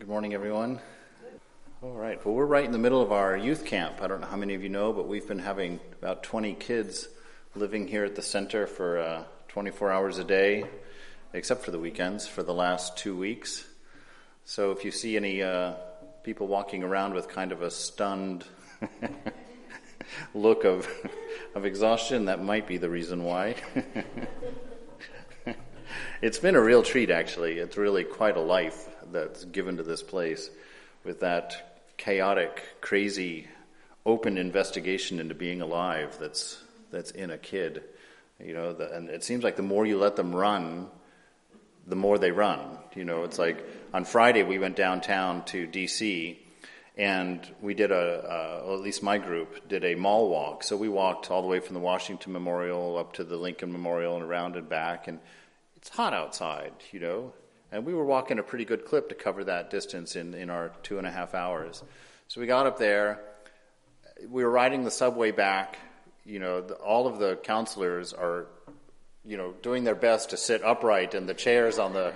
Good morning, everyone. All right. Well, we're right in the middle of our youth camp. I don't know how many of you know, but we've been having about 20 kids living here at the center for uh, 24 hours a day, except for the weekends, for the last two weeks. So if you see any uh, people walking around with kind of a stunned look of, of exhaustion, that might be the reason why. it's been a real treat, actually. It's really quite a life that's given to this place with that chaotic, crazy, open investigation into being alive that's that's in a kid. You know, the, and it seems like the more you let them run, the more they run. You know, it's like on Friday we went downtown to D.C. and we did a, uh, at least my group did a mall walk. So we walked all the way from the Washington Memorial up to the Lincoln Memorial and around and back. And it's hot outside, you know, and we were walking a pretty good clip to cover that distance in, in our two and a half hours. So we got up there. We were riding the subway back. You know, the, all of the counselors are, you know, doing their best to sit upright in the chairs on the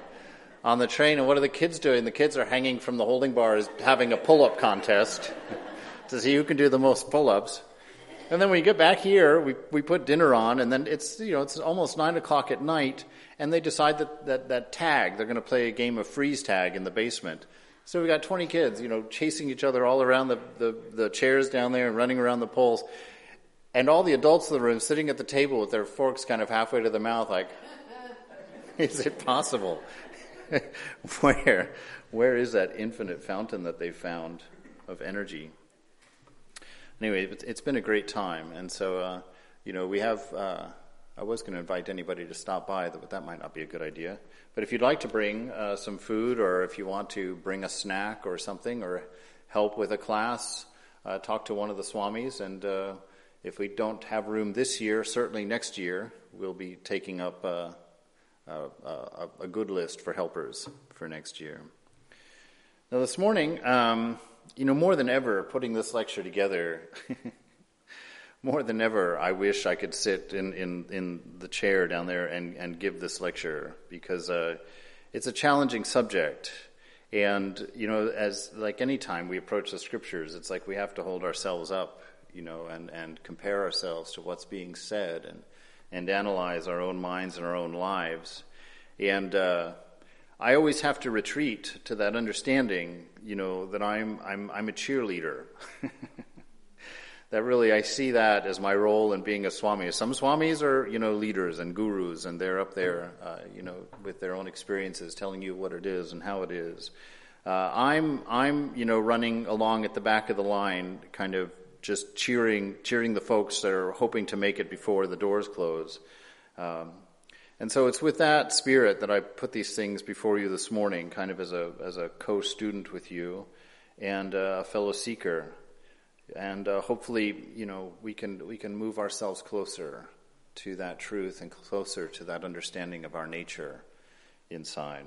on the train. And what are the kids doing? The kids are hanging from the holding bars, having a pull-up contest to see who can do the most pull-ups. And then when get back here, we, we put dinner on, and then it's you know it's almost nine o'clock at night, and they decide that, that, that tag, they're going to play a game of freeze tag in the basement. So we got 20 kids, you know, chasing each other all around the, the, the chairs down there and running around the poles. And all the adults in the room sitting at the table with their forks kind of halfway to their mouth, like, is it possible? where, where is that infinite fountain that they found of energy? Anyway, it's been a great time. And so, uh, you know, we have. Uh, I was going to invite anybody to stop by, but that might not be a good idea. But if you'd like to bring uh, some food, or if you want to bring a snack or something, or help with a class, uh, talk to one of the swamis. And uh, if we don't have room this year, certainly next year, we'll be taking up uh, a, a, a, good list for helpers for next year. Now, this morning, um, you know, more than ever, putting this lecture together. more than ever, I wish I could sit in, in, in the chair down there and, and give this lecture because uh, it's a challenging subject. And, you know, as like any time we approach the scriptures, it's like we have to hold ourselves up, you know, and, and compare ourselves to what's being said and, and analyze our own minds and our own lives. And uh, I always have to retreat to that understanding, you know, that I'm, I'm, I'm a cheerleader. that really I see that as my role in being a swami. Some swamis are you know leaders and gurus, and they're up there uh, you know with their own experiences, telling you what it is and how it is. Uh, I'm I'm you know running along at the back of the line, kind of just cheering cheering the folks that are hoping to make it before the doors close. Um, and so it's with that spirit that I put these things before you this morning, kind of as a as a co-student with you and a fellow seeker and uh, hopefully, you know, we can we can move ourselves closer to that truth and closer to that understanding of our nature inside.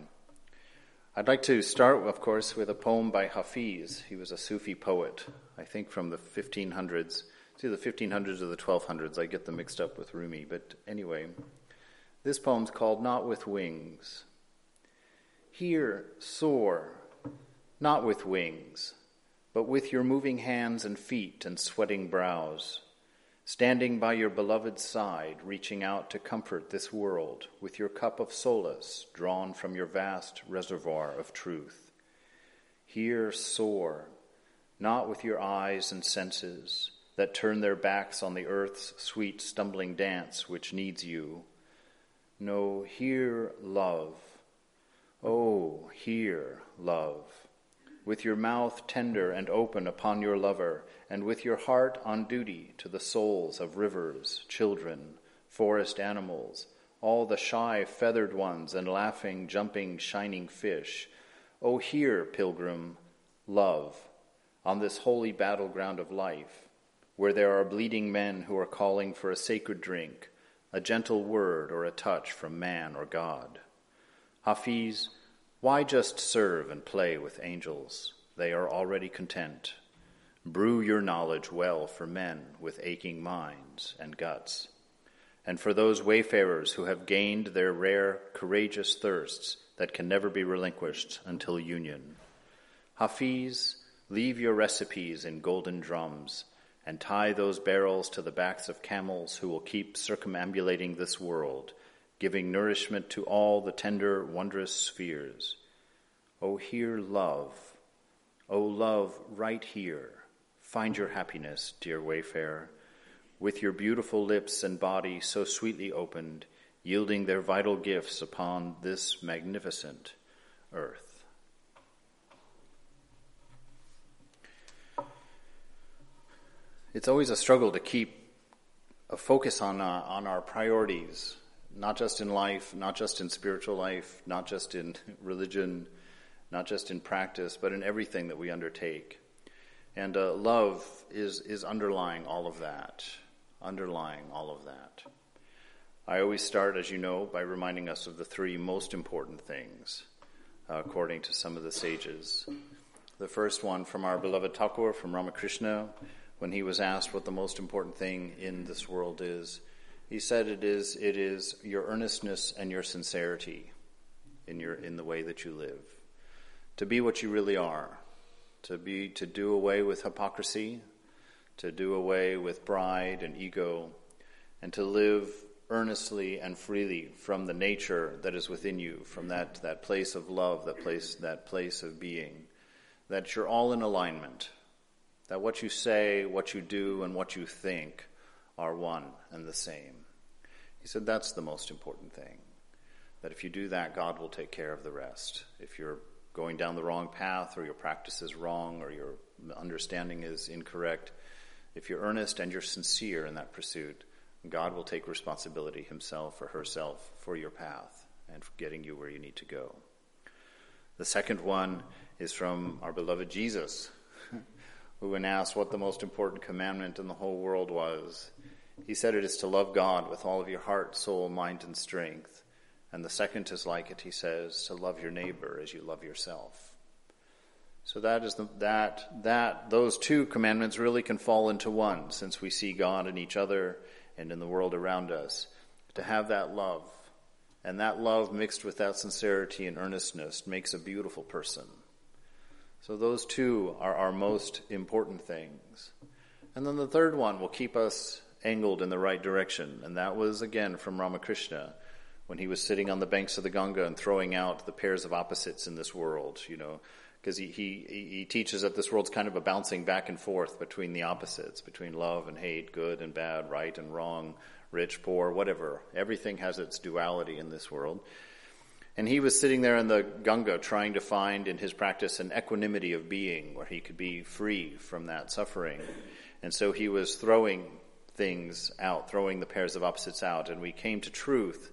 I'd like to start, of course, with a poem by Hafiz. He was a Sufi poet, I think from the 1500s. It's either the 1500s or the 1200s. I get them mixed up with Rumi. But anyway, this poem's called Not with Wings. Here, soar, not with wings but with your moving hands and feet and sweating brows, standing by your beloved's side, reaching out to comfort this world with your cup of solace drawn from your vast reservoir of truth. Here soar, not with your eyes and senses that turn their backs on the earth's sweet stumbling dance which needs you. No, here love. Oh, here love with your mouth tender and open upon your lover, and with your heart on duty to the souls of rivers, children, forest animals, all the shy feathered ones and laughing, jumping, shining fish. O hear, pilgrim, love, on this holy battleground of life, where there are bleeding men who are calling for a sacred drink, a gentle word or a touch from man or God. Hafiz, why just serve and play with angels? They are already content. Brew your knowledge well for men with aching minds and guts, and for those wayfarers who have gained their rare, courageous thirsts that can never be relinquished until union. Hafiz, leave your recipes in golden drums and tie those barrels to the backs of camels who will keep circumambulating this world, giving nourishment to all the tender, wondrous spheres. O oh, hear love. O oh, love, right here. Find your happiness, dear wayfarer, with your beautiful lips and body so sweetly opened, yielding their vital gifts upon this magnificent earth. it's always a struggle to keep a focus on uh, on our priorities, not just in life, not just in spiritual life, not just in religion, not just in practice, but in everything that we undertake. And uh, love is is underlying all of that, underlying all of that. I always start, as you know, by reminding us of the three most important things, uh, according to some of the sages. The first one from our beloved Thakur, from Ramakrishna when he was asked what the most important thing in this world is, he said it is it is your earnestness and your sincerity in your in the way that you live. To be what you really are, to be to do away with hypocrisy, to do away with pride and ego, and to live earnestly and freely from the nature that is within you, from that, that place of love, that place that place of being, that you're all in alignment that what you say, what you do, and what you think are one and the same. He said that's the most important thing. That if you do that, God will take care of the rest. If you're going down the wrong path, or your practice is wrong, or your understanding is incorrect, if you're earnest and you're sincere in that pursuit, God will take responsibility himself or herself for your path and for getting you where you need to go. The second one is from our beloved Jesus, who, when asked what the most important commandment in the whole world was, he said it is to love God with all of your heart, soul, mind, and strength. And the second is like it, he says, to love your neighbor as you love yourself. So that is the, that that those two commandments really can fall into one, since we see God in each other and in the world around us. To have that love, and that love mixed with that sincerity and earnestness makes a beautiful person. So those two are our most important things. And then the third one will keep us angled in the right direction. And that was again from Ramakrishna when he was sitting on the banks of the Ganga and throwing out the pairs of opposites in this world, you know, because he, he, he teaches that this world's kind of a bouncing back and forth between the opposites, between love and hate, good and bad, right and wrong, rich, poor, whatever. Everything has its duality in this world. And he was sitting there in the Ganga trying to find in his practice an equanimity of being where he could be free from that suffering. And so he was throwing things out, throwing the pairs of opposites out. And we came to truth.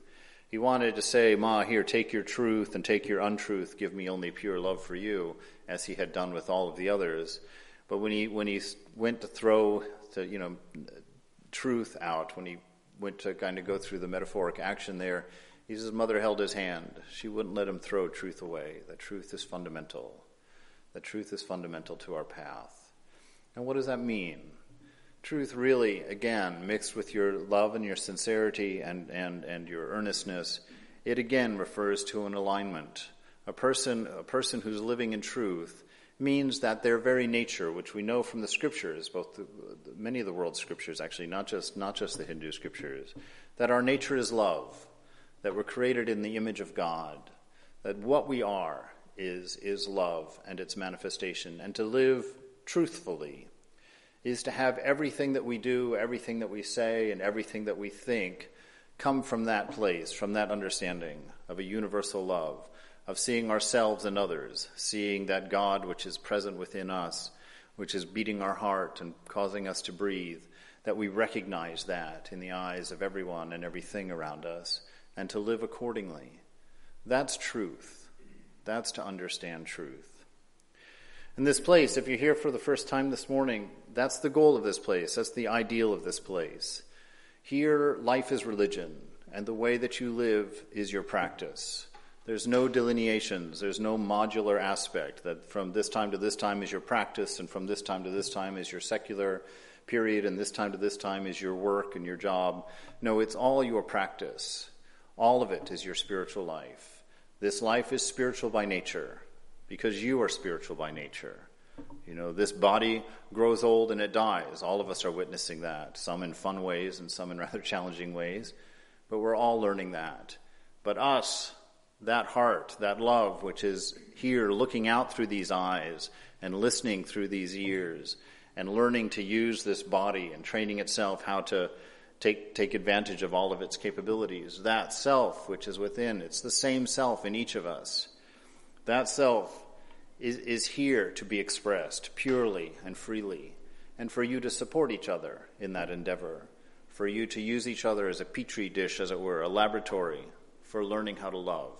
He wanted to say, Ma, here, take your truth and take your untruth. Give me only pure love for you, as he had done with all of the others. But when he, when he went to throw the, you know, truth out, when he went to kind of go through the metaphoric action there, his mother held his hand. She wouldn't let him throw truth away. The truth is fundamental. The truth is fundamental to our path. And what does that mean? Truth really, again, mixed with your love and your sincerity and, and, and your earnestness, it again refers to an alignment. A person, a person who's living in truth means that their very nature, which we know from the scriptures, both the, many of the world's scriptures actually, not just, not just the Hindu scriptures, that our nature is love that we're created in the image of God, that what we are is, is love and its manifestation, and to live truthfully is to have everything that we do, everything that we say, and everything that we think come from that place, from that understanding of a universal love, of seeing ourselves and others, seeing that God which is present within us, which is beating our heart and causing us to breathe, that we recognize that in the eyes of everyone and everything around us and to live accordingly. That's truth. That's to understand truth. In this place, if you're here for the first time this morning, that's the goal of this place. That's the ideal of this place. Here, life is religion, and the way that you live is your practice. There's no delineations, there's no modular aspect that from this time to this time is your practice, and from this time to this time is your secular period, and this time to this time is your work and your job. No, it's all your practice. All of it is your spiritual life. This life is spiritual by nature. Because you are spiritual by nature. You know, this body grows old and it dies. All of us are witnessing that, some in fun ways and some in rather challenging ways, but we're all learning that. But us, that heart, that love, which is here looking out through these eyes and listening through these ears and learning to use this body and training itself how to take, take advantage of all of its capabilities. That self which is within, it's the same self in each of us. That self is, is here to be expressed purely and freely, and for you to support each other in that endeavor, for you to use each other as a petri dish, as it were, a laboratory for learning how to love,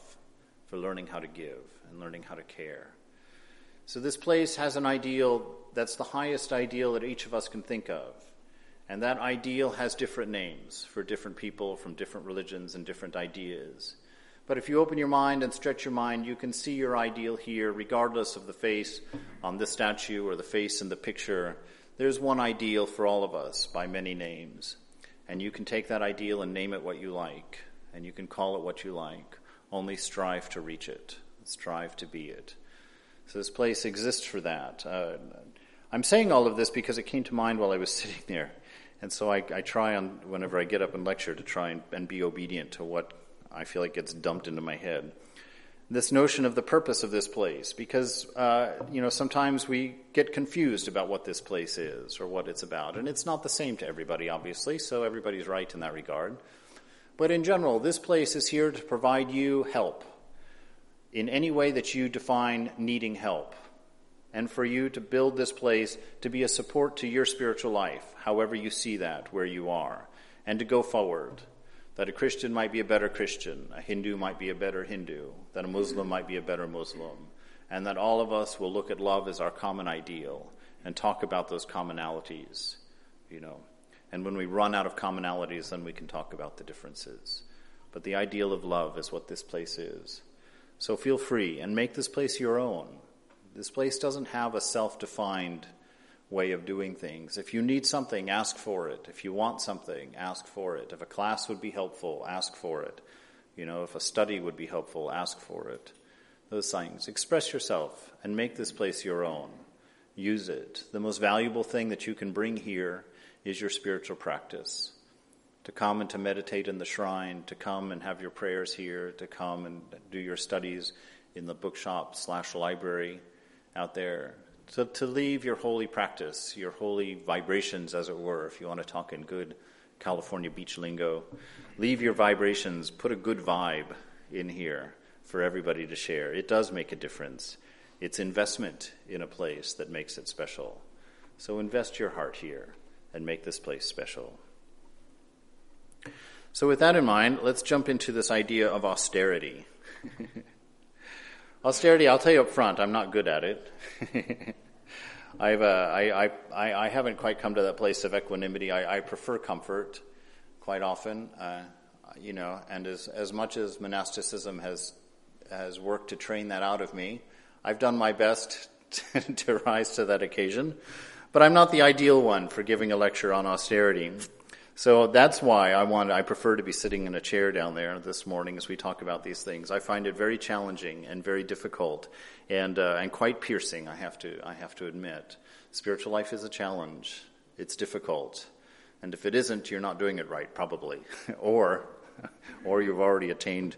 for learning how to give, and learning how to care. So this place has an ideal that's the highest ideal that each of us can think of. And that ideal has different names for different people from different religions and different ideas. But if you open your mind and stretch your mind, you can see your ideal here, regardless of the face on this statue or the face in the picture. There's one ideal for all of us by many names. And you can take that ideal and name it what you like, and you can call it what you like. Only strive to reach it, strive to be it. So this place exists for that. Uh, I'm saying all of this because it came to mind while I was sitting there. And so I, I try on, whenever I get up and lecture, to try and, and be obedient to what I feel like gets dumped into my head. This notion of the purpose of this place, because uh, you know sometimes we get confused about what this place is or what it's about, and it's not the same to everybody, obviously. So everybody's right in that regard. But in general, this place is here to provide you help in any way that you define needing help, and for you to build this place to be a support to your spiritual life, however you see that where you are, and to go forward that a Christian might be a better Christian, a Hindu might be a better Hindu, that a Muslim might be a better Muslim, and that all of us will look at love as our common ideal and talk about those commonalities, you know. And when we run out of commonalities, then we can talk about the differences. But the ideal of love is what this place is. So feel free and make this place your own. This place doesn't have a self defined way of doing things. If you need something, ask for it. If you want something, ask for it. If a class would be helpful, ask for it. You know, if a study would be helpful, ask for it. Those things. Express yourself and make this place your own. Use it. The most valuable thing that you can bring here is your spiritual practice. To come and to meditate in the shrine, to come and have your prayers here, to come and do your studies in the bookshop slash library out there, to, to leave your holy practice, your holy vibrations, as it were, if you want to talk in good California beach lingo. Leave your vibrations, put a good vibe in here for everybody to share. It does make a difference. It's investment in a place that makes it special. So invest your heart here and make this place special. So, with that in mind, let's jump into this idea of austerity. Austerity, I'll tell you up front, I'm not good at it. I've, uh, I, I, I haven't quite come to that place of equanimity. I, I prefer comfort quite often, uh, you know, and as, as much as monasticism has, has worked to train that out of me, I've done my best to, to rise to that occasion. But I'm not the ideal one for giving a lecture on austerity. So that's why I want I prefer to be sitting in a chair down there this morning as we talk about these things. I find it very challenging and very difficult and uh, and quite piercing. I have to I have to admit, spiritual life is a challenge. It's difficult, and if it isn't, you're not doing it right, probably, or or you've already attained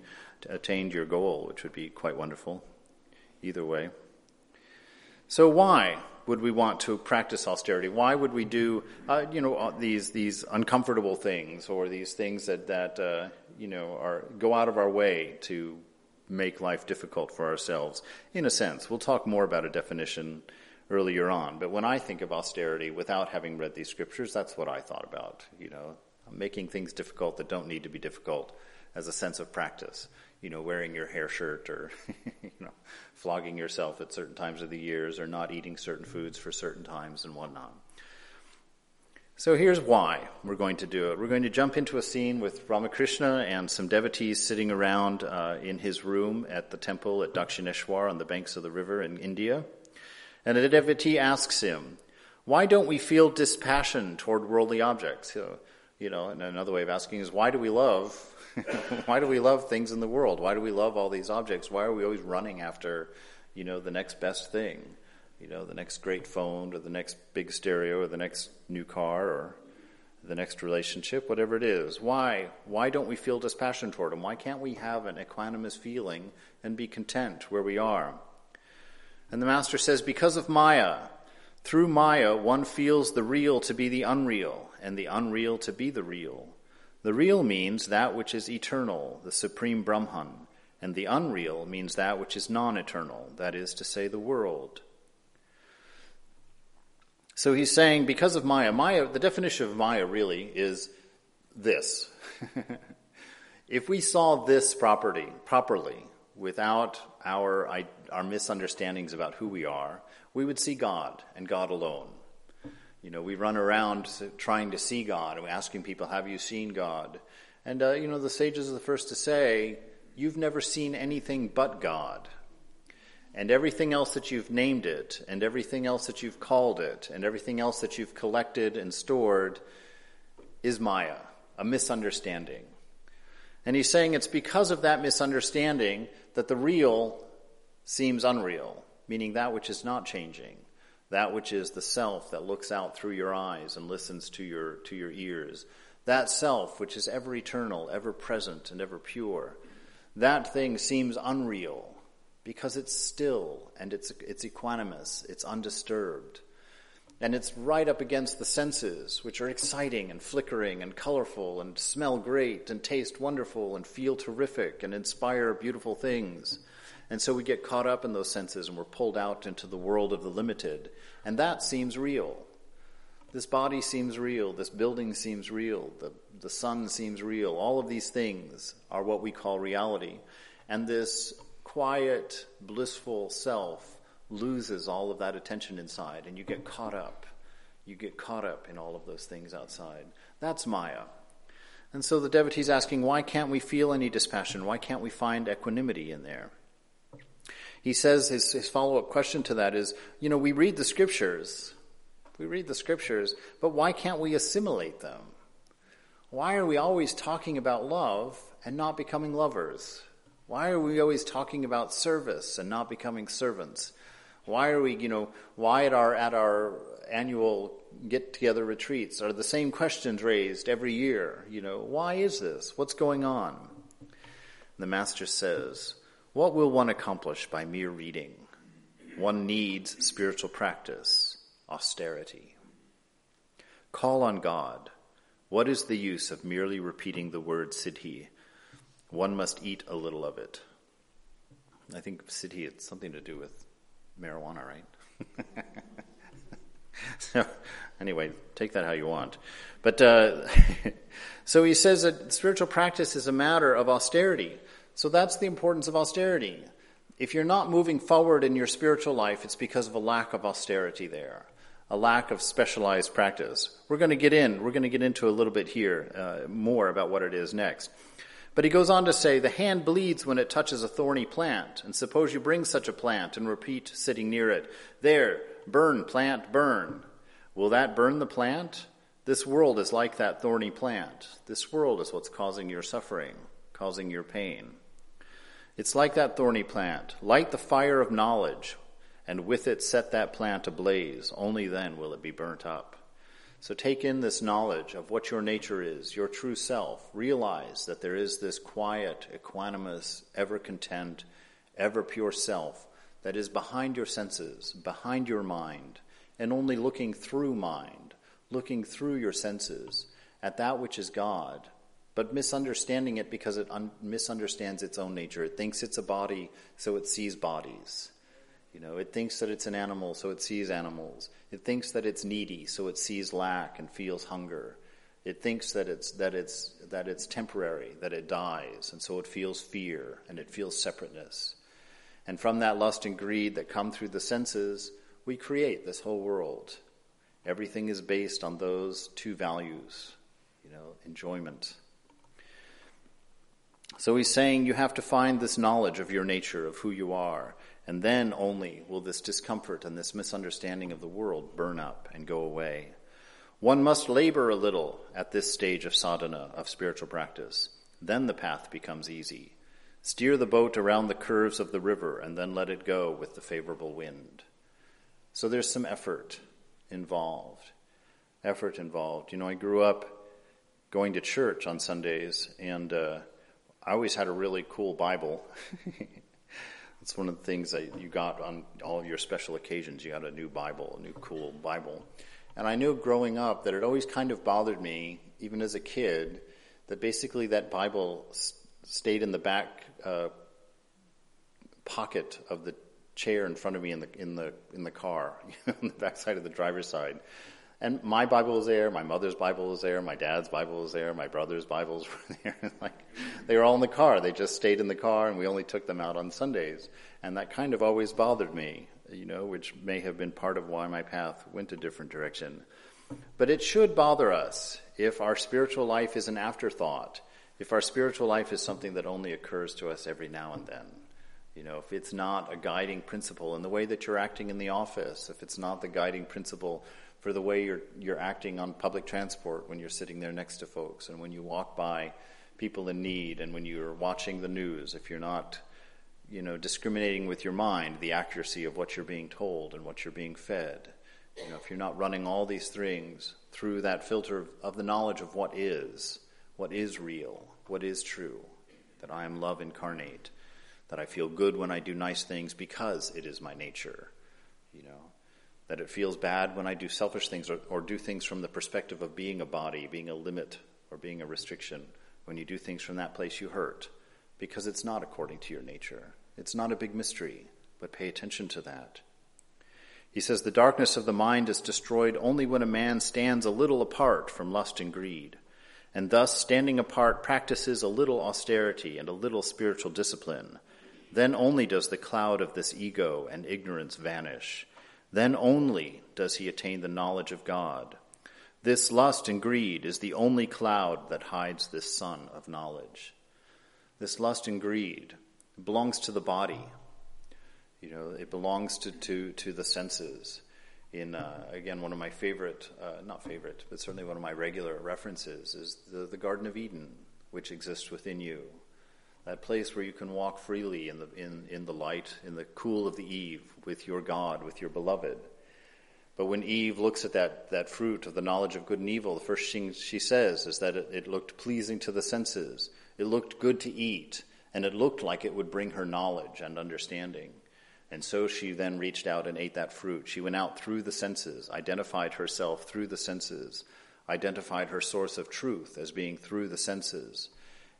attained your goal, which would be quite wonderful. Either way. So why? Would we want to practice austerity? Why would we do, uh, you know, uh, these these uncomfortable things or these things that that uh, you know are go out of our way to make life difficult for ourselves? In a sense, we'll talk more about a definition earlier on. But when I think of austerity, without having read these scriptures, that's what I thought about. You know, making things difficult that don't need to be difficult as a sense of practice you know, wearing your hair shirt or, you know, flogging yourself at certain times of the years or not eating certain foods for certain times and whatnot. So here's why we're going to do it. We're going to jump into a scene with Ramakrishna and some devotees sitting around uh, in his room at the temple at Dakshineshwar on the banks of the river in India. And a devotee asks him, why don't we feel dispassion toward worldly objects? Know, you know, and another way of asking is, why do we love why do we love things in the world? Why do we love all these objects? Why are we always running after, you know, the next best thing, you know, the next great phone or the next big stereo or the next new car or the next relationship, whatever it is. Why? Why don't we feel dispassion toward them? Why can't we have an equanimous feeling and be content where we are? And the Master says, because of Maya, through Maya, one feels the real to be the unreal, and the unreal to be the real. The real means that which is eternal, the supreme Brahman, and the unreal means that which is non eternal, that is to say, the world. So he's saying, because of Maya, Maya, the definition of Maya really is this. if we saw this property properly, without our, our misunderstandings about who we are, we would see God and God alone. You know, we run around trying to see God and asking people, Have you seen God? And, uh, you know, the sages are the first to say, You've never seen anything but God. And everything else that you've named it, and everything else that you've called it, and everything else that you've collected and stored is Maya, a misunderstanding. And he's saying it's because of that misunderstanding that the real seems unreal, meaning that which is not changing, that which is the self that looks out through your eyes and listens to your, to your ears, that self which is ever eternal, ever present, and ever pure, that thing seems unreal because it's still and it's, it's equanimous, it's undisturbed. And it's right up against the senses, which are exciting and flickering and colorful and smell great and taste wonderful and feel terrific and inspire beautiful things. And so we get caught up in those senses and we're pulled out into the world of the limited. And that seems real. This body seems real. This building seems real. The, the sun seems real. All of these things are what we call reality. And this quiet, blissful self loses all of that attention inside and you get caught up. You get caught up in all of those things outside. That's Maya. And so the devotee is asking, why can't we feel any dispassion? Why can't we find equanimity in there? He says his, his follow up question to that is, you know, we read the scriptures. We read the scriptures, but why can't we assimilate them? Why are we always talking about love and not becoming lovers? Why are we always talking about service and not becoming servants? Why are we, you know, why at our, at our annual get together retreats are the same questions raised every year? You know, why is this? What's going on? The Master says, What will one accomplish by mere reading? One needs spiritual practice, austerity. Call on God. What is the use of merely repeating the word siddhi? One must eat a little of it. I think siddhi, it's something to do with marijuana, right? so, anyway, take that how you want. But uh, so he says that spiritual practice is a matter of austerity. So that's the importance of austerity. If you're not moving forward in your spiritual life, it's because of a lack of austerity there, a lack of specialized practice. We're going to get in. We're going to get into a little bit here uh, more about what it is next. But he goes on to say, the hand bleeds when it touches a thorny plant. And suppose you bring such a plant and repeat sitting near it, there, burn, plant, burn. Will that burn the plant? This world is like that thorny plant. This world is what's causing your suffering, causing your pain. It's like that thorny plant. Light the fire of knowledge, and with it set that plant ablaze. Only then will it be burnt up. So take in this knowledge of what your nature is, your true self. Realize that there is this quiet, equanimous, ever content, ever pure self that is behind your senses, behind your mind, and only looking through mind, looking through your senses at that which is God, but misunderstanding it because it un- misunderstands its own nature. It thinks it's a body, so it sees bodies. You know, it thinks that it's an animal, so it sees animals. It thinks that it's needy, so it sees lack and feels hunger. It thinks that it's that it's that it's temporary, that it dies, and so it feels fear and it feels separateness. And from that lust and greed that come through the senses, we create this whole world. Everything is based on those two values, you know, enjoyment. So he's saying you have to find this knowledge of your nature, of who you are, and then only will this discomfort and this misunderstanding of the world burn up and go away. One must labor a little at this stage of sadhana, of spiritual practice. Then the path becomes easy. Steer the boat around the curves of the river and then let it go with the favorable wind. So there's some effort involved. Effort involved. You know, I grew up going to church on Sundays, and uh, I always had a really cool Bible. It's one of the things that you got on all of your special occasions. You got a new Bible, a new cool Bible. And I knew growing up that it always kind of bothered me, even as a kid, that basically that Bible stayed in the back uh, pocket of the chair in front of me in the in the in the car, on the back side of the driver's side. And my Bible was there, my mother's Bible was there, my dad's Bible was there, my brother's Bibles were there. like they were all in the car. They just stayed in the car, and we only took them out on Sundays. And that kind of always bothered me, you know, which may have been part of why my path went a different direction. But it should bother us if our spiritual life is an afterthought, if our spiritual life is something that only occurs to us every now and then. You know, if it's not a guiding principle in the way that you're acting in the office, if it's not the guiding principle for the way you're, you're acting on public transport when you're sitting there next to folks and when you walk by people in need and when you're watching the news, if you're not, you know, discriminating with your mind the accuracy of what you're being told and what you're being fed. You know, if you're not running all these things through that filter of the knowledge of what is, what is real, what is true, that I am love incarnate, that I feel good when I do nice things because it is my nature, you know, that it feels bad when I do selfish things or, or do things from the perspective of being a body, being a limit, or being a restriction. When you do things from that place, you hurt because it's not according to your nature. It's not a big mystery, but pay attention to that. He says the darkness of the mind is destroyed only when a man stands a little apart from lust and greed, and thus, standing apart, practices a little austerity and a little spiritual discipline. Then only does the cloud of this ego and ignorance vanish, then only does he attain the knowledge of God. This lust and greed is the only cloud that hides this sun of knowledge. This lust and greed belongs to the body. You know, it belongs to, to, to the senses. In, uh, again, one of my favorite, uh, not favorite, but certainly one of my regular references is the, the Garden of Eden, which exists within you that place where you can walk freely in the, in, in the light, in the cool of the eve, with your God, with your beloved. But when Eve looks at that, that fruit of the knowledge of good and evil, the first thing she says is that it, it looked pleasing to the senses. It looked good to eat, and it looked like it would bring her knowledge and understanding. And so she then reached out and ate that fruit. She went out through the senses, identified herself through the senses, identified her source of truth as being through the senses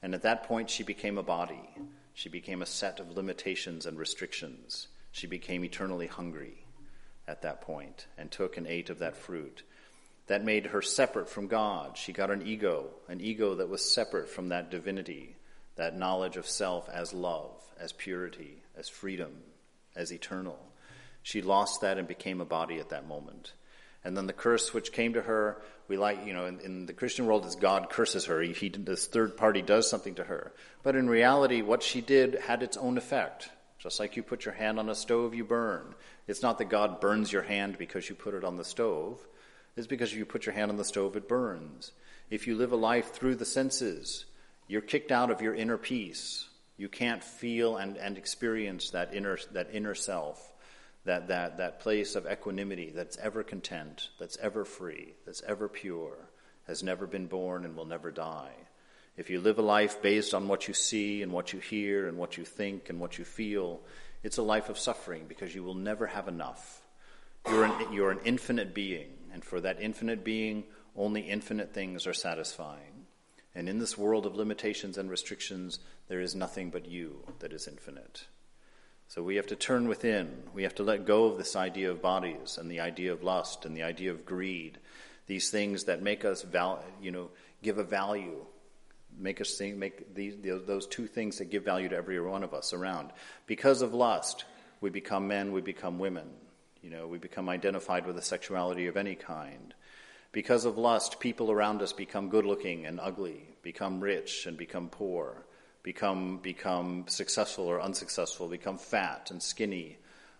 and at that point, she became a body. She became a set of limitations and restrictions. She became eternally hungry at that point and took and ate of that fruit. That made her separate from God. She got an ego, an ego that was separate from that divinity, that knowledge of self as love, as purity, as freedom, as eternal. She lost that and became a body at that moment. And then the curse which came to her, we like, you know, in, in the Christian world, is God curses her. He, he, this third party does something to her. But in reality, what she did had its own effect. Just like you put your hand on a stove, you burn. It's not that God burns your hand because you put it on the stove. It's because if you put your hand on the stove, it burns. If you live a life through the senses, you're kicked out of your inner peace. You can't feel and, and experience that inner, that inner self that, that, that place of equanimity that's ever content, that's ever free, that's ever pure, has never been born and will never die. If you live a life based on what you see and what you hear and what you think and what you feel, it's a life of suffering because you will never have enough. You're an, you're an infinite being, and for that infinite being, only infinite things are satisfying. And in this world of limitations and restrictions, there is nothing but you that is infinite. So we have to turn within. We have to let go of this idea of bodies and the idea of lust and the idea of greed. These things that make us, val- you know, give a value, make us think, make these, those two things that give value to every one of us around. Because of lust, we become men, we become women. You know, we become identified with a sexuality of any kind. Because of lust, people around us become good looking and ugly, become rich and become poor become, become successful or unsuccessful, become fat and skinny.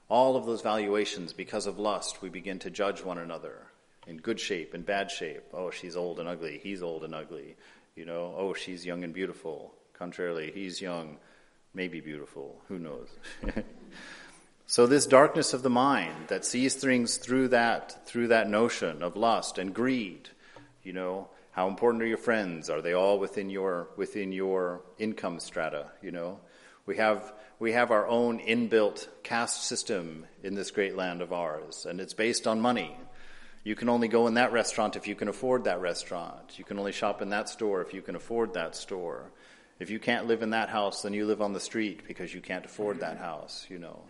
All of those valuations, because of lust, we begin to judge one another in good shape and bad shape. Oh, she's old and ugly. He's old and ugly. You know, oh, she's young and beautiful. Contrarily, he's young, Maybe beautiful, who knows? so this darkness of the mind that sees things through that through that notion of lust and greed, you know, how important are your friends? Are they all within your within your income strata? You know, we have we have our own inbuilt caste system in this great land of ours, and it's based on money. You can only go in that restaurant if you can afford that restaurant. You can only shop in that store if you can afford that store. If you can't live in that house, then you live on the street because you can't afford that house, you know.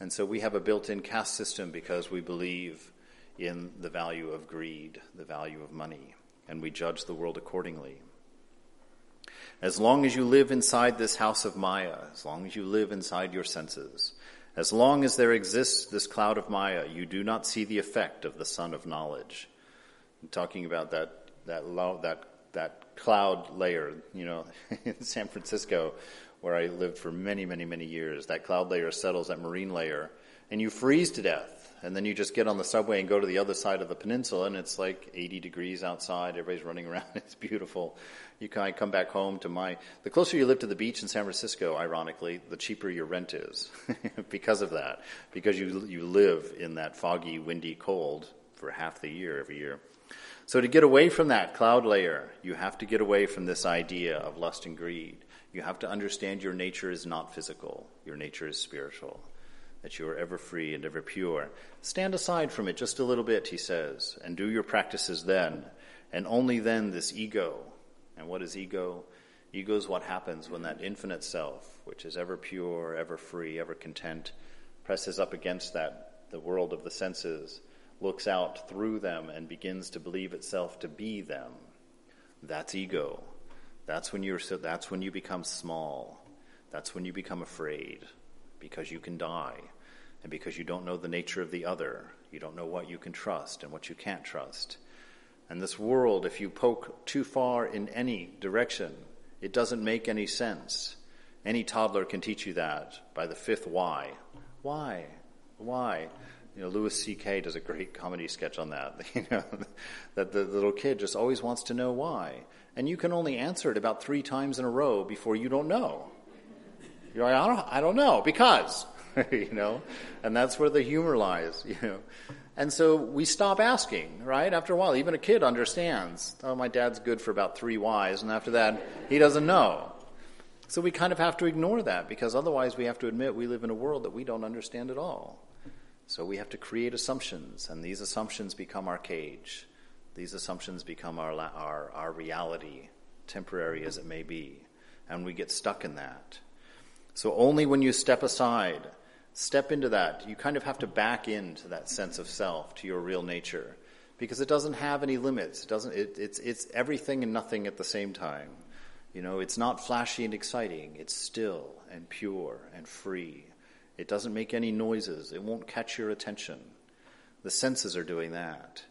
And so we have a built in caste system because we believe in the value of greed, the value of money and we judge the world accordingly. As long as you live inside this house of Maya, as long as you live inside your senses, as long as there exists this cloud of Maya, you do not see the effect of the sun of knowledge. I'm talking about that that that that cloud layer, you know, in San Francisco, where I lived for many, many, many years. That cloud layer settles, that marine layer, and you freeze to death and then you just get on the subway and go to the other side of the peninsula, and it's like 80 degrees outside. Everybody's running around. It's beautiful. You can come back home to my. The closer you live to the beach in San Francisco, ironically, the cheaper your rent is because of that. Because you you live in that foggy, windy cold for half the year every year. So to get away from that cloud layer, you have to get away from this idea of lust and greed. You have to understand your nature is not physical. Your nature is spiritual that you are ever free and ever pure. Stand aside from it just a little bit, he says, and do your practices then, and only then this ego. And what is ego? Ego is what happens when that infinite self, which is ever pure, ever free, ever content, presses up against that, the world of the senses, looks out through them, and begins to believe itself to be them. That's ego. That's when you're that's when you become small. That's when you become afraid because you can die and because you don't know the nature of the other. You don't know what you can trust and what you can't trust. And this world, if you poke too far in any direction, it doesn't make any sense. Any toddler can teach you that by the fifth why. Why? Why? You know, Louis C.K. does a great comedy sketch on that. You know, that the little kid just always wants to know why, and you can only answer it about three times in a row before you don't know. You're like, I don't, I don't know, because, you know, and that's where the humor lies, you know. And so we stop asking, right? After a while, even a kid understands, oh, my dad's good for about three whys, and after that, he doesn't know. So we kind of have to ignore that because otherwise we have to admit we live in a world that we don't understand at all. So we have to create assumptions, and these assumptions become our cage. These assumptions become our, our, our reality, temporary as it may be, and we get stuck in that. So only when you step aside, step into that, you kind of have to back into that sense of self, to your real nature, because it doesn't have any limits. It doesn't. It, it's it's everything and nothing at the same time. You know, it's not flashy and exciting. It's still and pure and free. It doesn't make any noises. It won't catch your attention. The senses are doing that.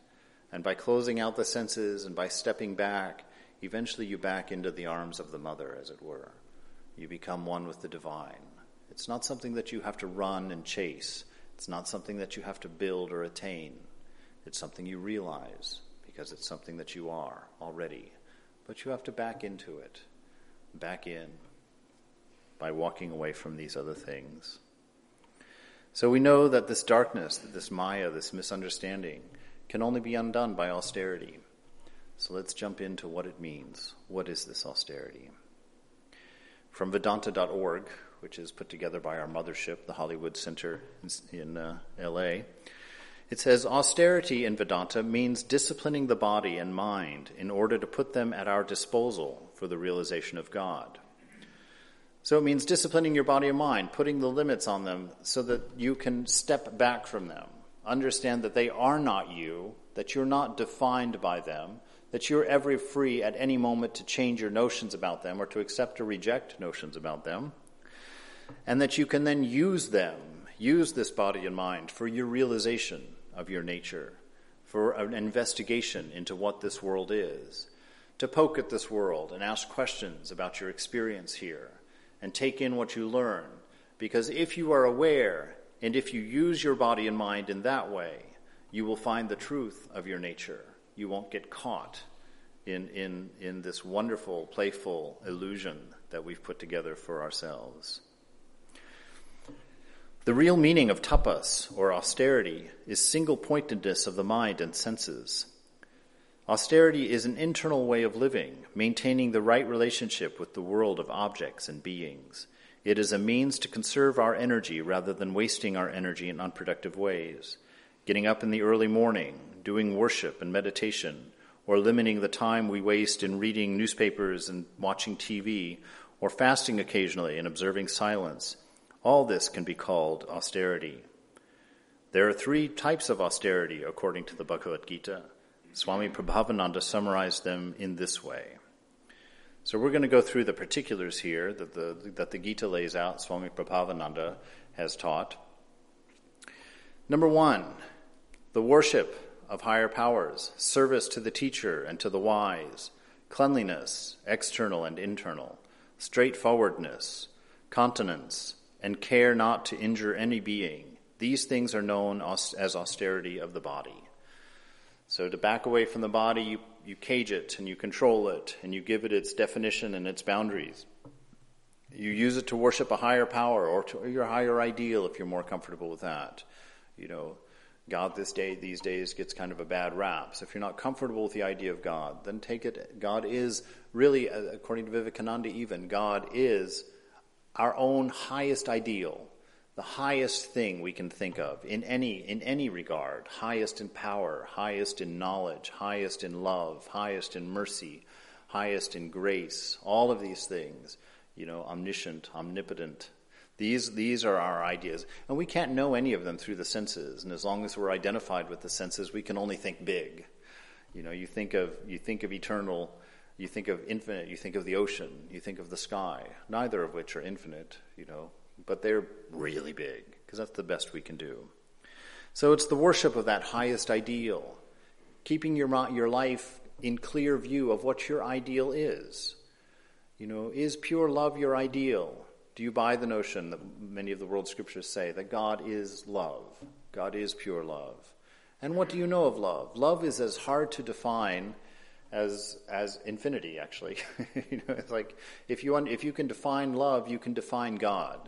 And by closing out the senses and by stepping back, eventually you back into the arms of the mother, as it were. You become one with the divine. It's not something that you have to run and chase. It's not something that you have to build or attain. It's something you realize because it's something that you are already. But you have to back into it, back in, by walking away from these other things. So we know that this darkness, that this Maya, this misunderstanding, can only be undone by austerity. So let's jump into what it means. What is this austerity? From Vedanta.org, which is put together by our mothership, the Hollywood Center in uh, LA. It says austerity in Vedanta means disciplining the body and mind in order to put them at our disposal for the realization of God. So it means disciplining your body and mind, putting the limits on them so that you can step back from them. Understand that they are not you, that you're not defined by them, that you're ever free at any moment to change your notions about them or to accept or reject notions about them, and that you can then use them, use this body and mind for your realization of your nature, for an investigation into what this world is, to poke at this world and ask questions about your experience here, and take in what you learn. Because if you are aware and if you use your body and mind in that way, you will find the truth of your nature you won't get caught in, in, in this wonderful, playful illusion that we've put together for ourselves. The real meaning of tapas, or austerity, is single pointedness of the mind and senses. Austerity is an internal way of living, maintaining the right relationship with the world of objects and beings. It is a means to conserve our energy rather than wasting our energy in unproductive ways. Getting up in the early morning, doing worship and meditation, or limiting the time we waste in reading newspapers and watching TV, or fasting occasionally and observing silence all this can be called austerity. There are three types of austerity according to the Bhagavad Gita. Swami Prabhavananda summarized them in this way. So we're going to go through the particulars here that the, that the Gita lays out, Swami Prabhavananda has taught. Number one, the worship of higher powers, service to the teacher and to the wise, cleanliness, external and internal, straightforwardness, continence, and care not to injure any being. These things are known as austerity of the body. So to back away from the body, you, you cage it and you control it and you give it its definition and its boundaries. You use it to worship a higher power or to your higher ideal if you're more comfortable with that. You know, God this day, these days gets kind of a bad rap. So if you're not comfortable with the idea of God, then take it. God is really, uh, according to Vivekananda even, God is our own highest ideal, the highest thing we can think of in any, in any regard, highest in power, highest in knowledge, highest in love, highest in mercy, highest in grace, all of these things, you know, omniscient, omnipotent. These, these are our ideas. And we can't know any of them through the senses. And as long as we're identified with the senses, we can only think big. You know, you think of, you think of eternal, you think of infinite, you think of the ocean, you think of the sky, neither of which are infinite, you know, but they're really big, because that's the best we can do. So it's the worship of that highest ideal, keeping your, your life in clear view of what your ideal is. You know, is pure love your ideal? Do you buy the notion that many of the world scriptures say that God is love? God is pure love. And what do you know of love? Love is as hard to define as as infinity. Actually, you know, it's like if you if you can define love, you can define God,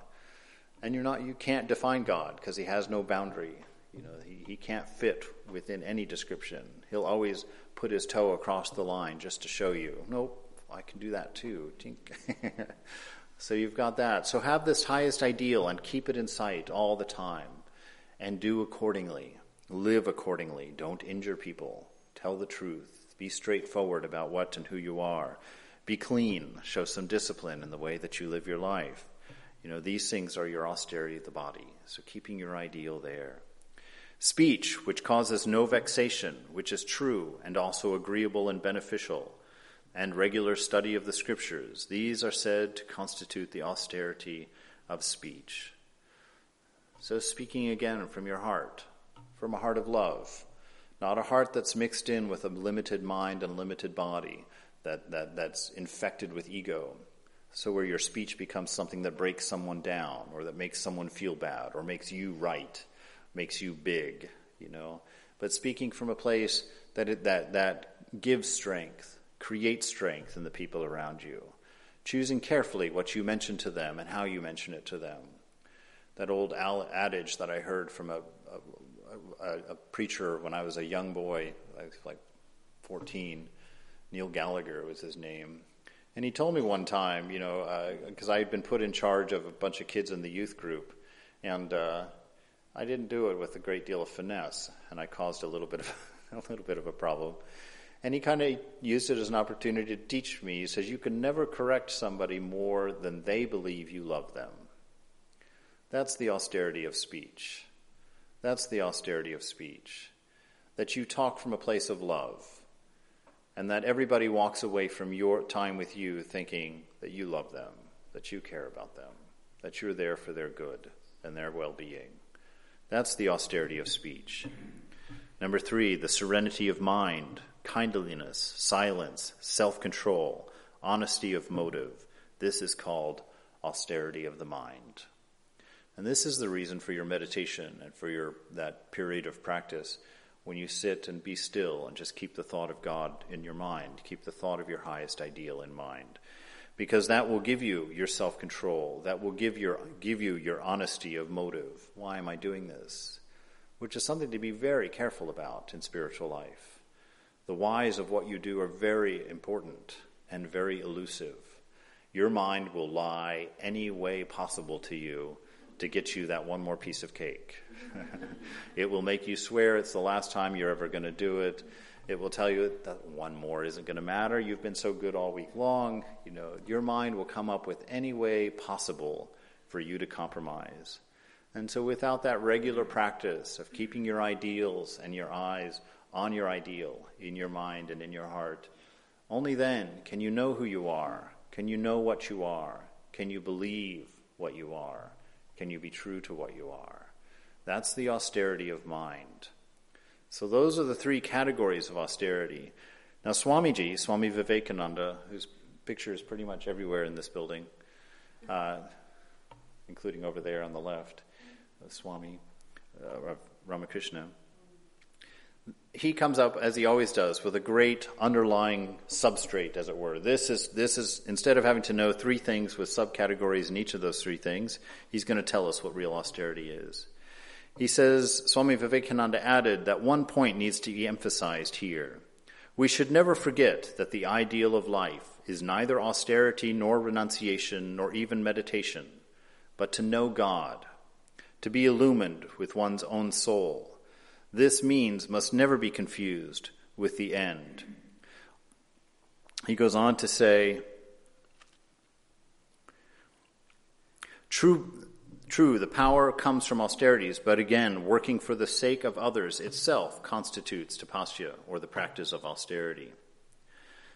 and you're not you can't define God because He has no boundary. You know, he, he can't fit within any description. He'll always put his toe across the line just to show you. Nope, I can do that too. so you've got that. So have this highest ideal and keep it in sight all the time, and do accordingly. Live accordingly. Don't injure people. Tell the truth be straightforward about what and who you are. Be clean. Show some discipline in the way that you live your life. You know, these things are your austerity of the body. So keeping your ideal there. Speech, which causes no vexation, which is true and also agreeable and beneficial, and regular study of the scriptures. These are said to constitute the austerity of speech. So speaking again from your heart, from a heart of love not a heart that's mixed in with a limited mind and limited body, that, that, that's infected with ego. So, where your speech becomes something that breaks someone down, or that makes someone feel bad, or makes you right, makes you big, you know. But speaking from a place that, it, that, that gives strength, creates strength in the people around you. Choosing carefully what you mention to them and how you mention it to them. That old adage that I heard from a, a a, preacher when I was a young boy, like 14. Neil Gallagher was his name. And he told me one time, you know, because uh, I had been put in charge of a bunch of kids in the youth group, and uh, I didn't do it with a great deal of finesse, and I caused a little bit of a little bit of a problem. And he kind of used it as an opportunity to teach me. He says, "You can never correct somebody more than they believe you love them." That's the austerity of speech. That's the austerity of speech. That you talk from a place of love, and that everybody walks away from your time with you thinking that you love them, that you care about them, that you're there for their good and their well being. That's the austerity of speech. Number three, the serenity of mind, kindliness, silence, self control, honesty of motive. This is called austerity of the mind. And this is the reason for your meditation and for your that period of practice when you sit and be still and just keep the thought of God in your mind, keep the thought of your highest ideal in mind. because that will give you your self-control. That will give your give you your honesty of motive. Why am I doing this? Which is something to be very careful about in spiritual life. The whys of what you do are very important and very elusive. Your mind will lie any way possible to you to get you that one more piece of cake. it will make you swear it's the last time you're ever going to do it. It will tell you that one more isn't going to matter. You've been so good all week long. You know, your mind will come up with any way possible for you to compromise. And so, without that regular practice of keeping your ideals and your eyes on your ideal in your mind and in your heart, only then can you know who you are. Can you know what you are? Can you believe what you are? Can you be true to what you are? That's the austerity of mind. So those are the three categories of austerity. Now, Swamiji, Swami Vivekananda, whose picture is pretty much everywhere in this building, uh, including over there on the left, uh, Swami uh, Ramakrishna, he comes up as he always does with a great underlying substrate as it were. This is this is instead of having to know three things with subcategories in each of those three things he's going to tell us what real austerity is. He says swami vivekananda added that one point needs to be emphasized here. We should never forget that the ideal of life is neither austerity nor renunciation nor even meditation but to know god to be illumined with one's own soul this means must never be confused with the end. He goes on to say, True, true, the power comes from austerities, but again, working for the sake of others itself constitutes tapasya, or the practice of austerity.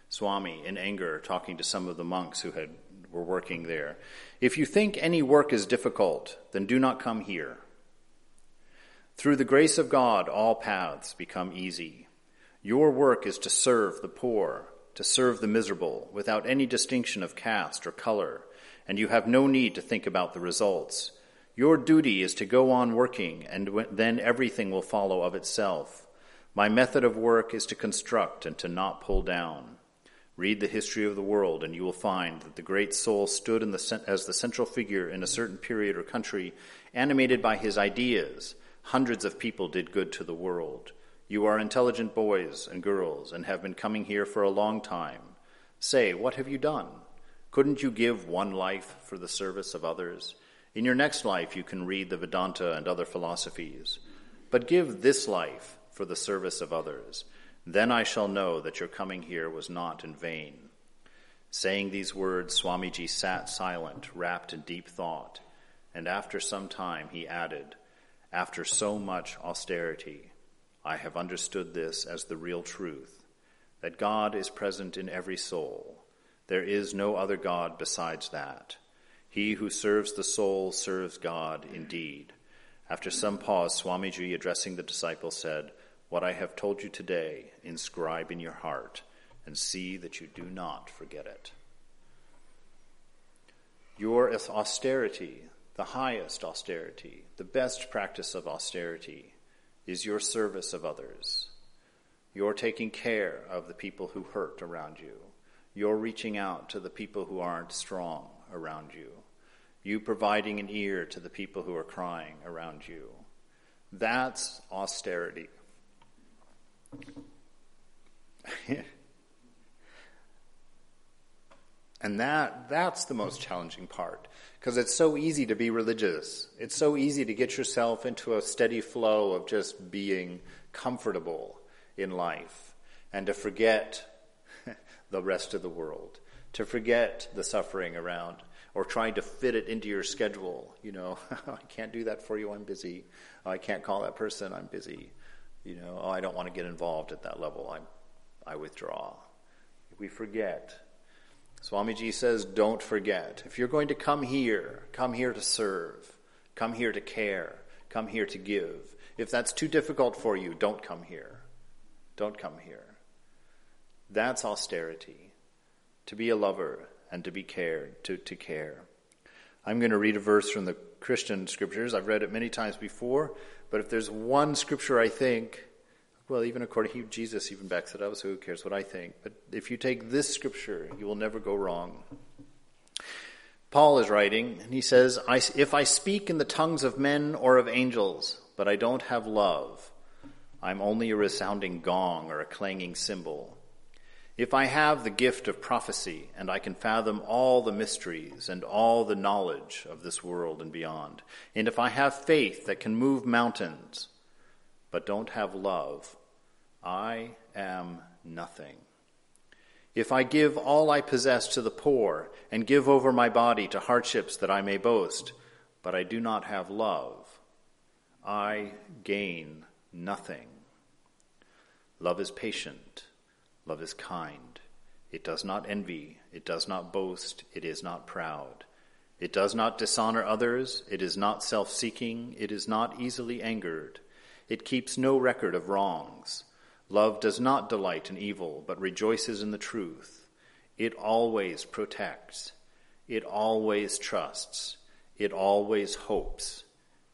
Swami, in anger, talking to some of the monks who had, were working there. If you think any work is difficult, then do not come here. Through the grace of God, all paths become easy. Your work is to serve the poor, to serve the miserable, without any distinction of caste or color, and you have no need to think about the results. Your duty is to go on working, and then everything will follow of itself. My method of work is to construct and to not pull down. Read the history of the world, and you will find that the great soul stood the, as the central figure in a certain period or country, animated by his ideas Hundreds of people did good to the world. You are intelligent boys and girls and have been coming here for a long time. Say, what have you done? Couldn't you give one life for the service of others? In your next life, you can read the Vedanta and other philosophies. But give this life for the service of others. Then I shall know that your coming here was not in vain. Saying these words, Swamiji sat silent, wrapped in deep thought, and after some time he added, after so much austerity, I have understood this as the real truth that God is present in every soul. There is no other God besides that. He who serves the soul serves God indeed. After some pause, Swamiji, addressing the disciple, said, What I have told you today, inscribe in your heart, and see that you do not forget it. Your austerity, the highest austerity, the best practice of austerity, is your service of others. You're taking care of the people who hurt around you. You're reaching out to the people who aren't strong around you. You providing an ear to the people who are crying around you. That's austerity. and that that's the most challenging part because it's so easy to be religious. It's so easy to get yourself into a steady flow of just being comfortable in life and to forget the rest of the world, to forget the suffering around or trying to fit it into your schedule. You know, I can't do that for you, I'm busy. I can't call that person, I'm busy. You know, oh, I don't want to get involved at that level, I, I withdraw. We forget Swamiji says, don't forget. If you're going to come here, come here to serve, come here to care, come here to give. If that's too difficult for you, don't come here. Don't come here. That's austerity. To be a lover and to be cared, to, to care. I'm going to read a verse from the Christian scriptures. I've read it many times before, but if there's one scripture I think well, even according to Jesus, even backs it up, so who cares what I think? But if you take this scripture, you will never go wrong. Paul is writing, and he says, If I speak in the tongues of men or of angels, but I don't have love, I'm only a resounding gong or a clanging cymbal. If I have the gift of prophecy, and I can fathom all the mysteries and all the knowledge of this world and beyond, and if I have faith that can move mountains, but don't have love, I am nothing. If I give all I possess to the poor, and give over my body to hardships that I may boast, but I do not have love, I gain nothing. Love is patient. Love is kind. It does not envy. It does not boast. It is not proud. It does not dishonor others. It is not self seeking. It is not easily angered. It keeps no record of wrongs. Love does not delight in evil, but rejoices in the truth. It always protects. It always trusts. It always hopes.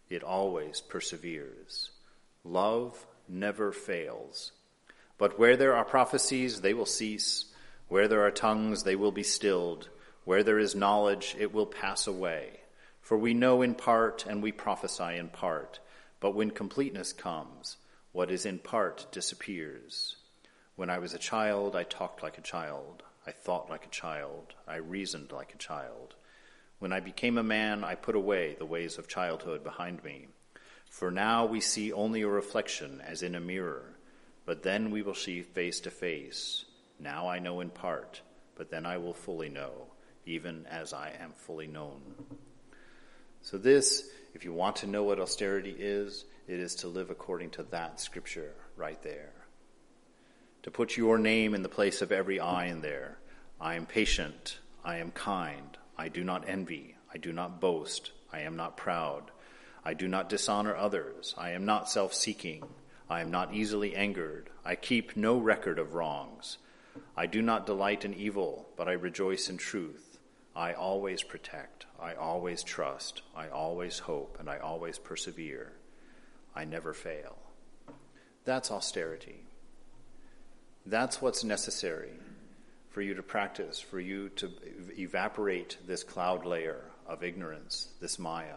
It always perseveres. Love never fails. But where there are prophecies, they will cease. Where there are tongues, they will be stilled. Where there is knowledge, it will pass away. For we know in part and we prophesy in part. But when completeness comes, what is in part disappears. When I was a child, I talked like a child. I thought like a child. I reasoned like a child. When I became a man, I put away the ways of childhood behind me. For now we see only a reflection as in a mirror. But then we will see face to face. Now I know in part, but then I will fully know, even as I am fully known. So, this, if you want to know what austerity is, it is to live according to that scripture right there. To put your name in the place of every I in there. I am patient. I am kind. I do not envy. I do not boast. I am not proud. I do not dishonor others. I am not self seeking. I am not easily angered. I keep no record of wrongs. I do not delight in evil, but I rejoice in truth. I always protect. I always trust. I always hope, and I always persevere. I never fail. That's austerity. That's what's necessary for you to practice, for you to evaporate this cloud layer of ignorance, this Maya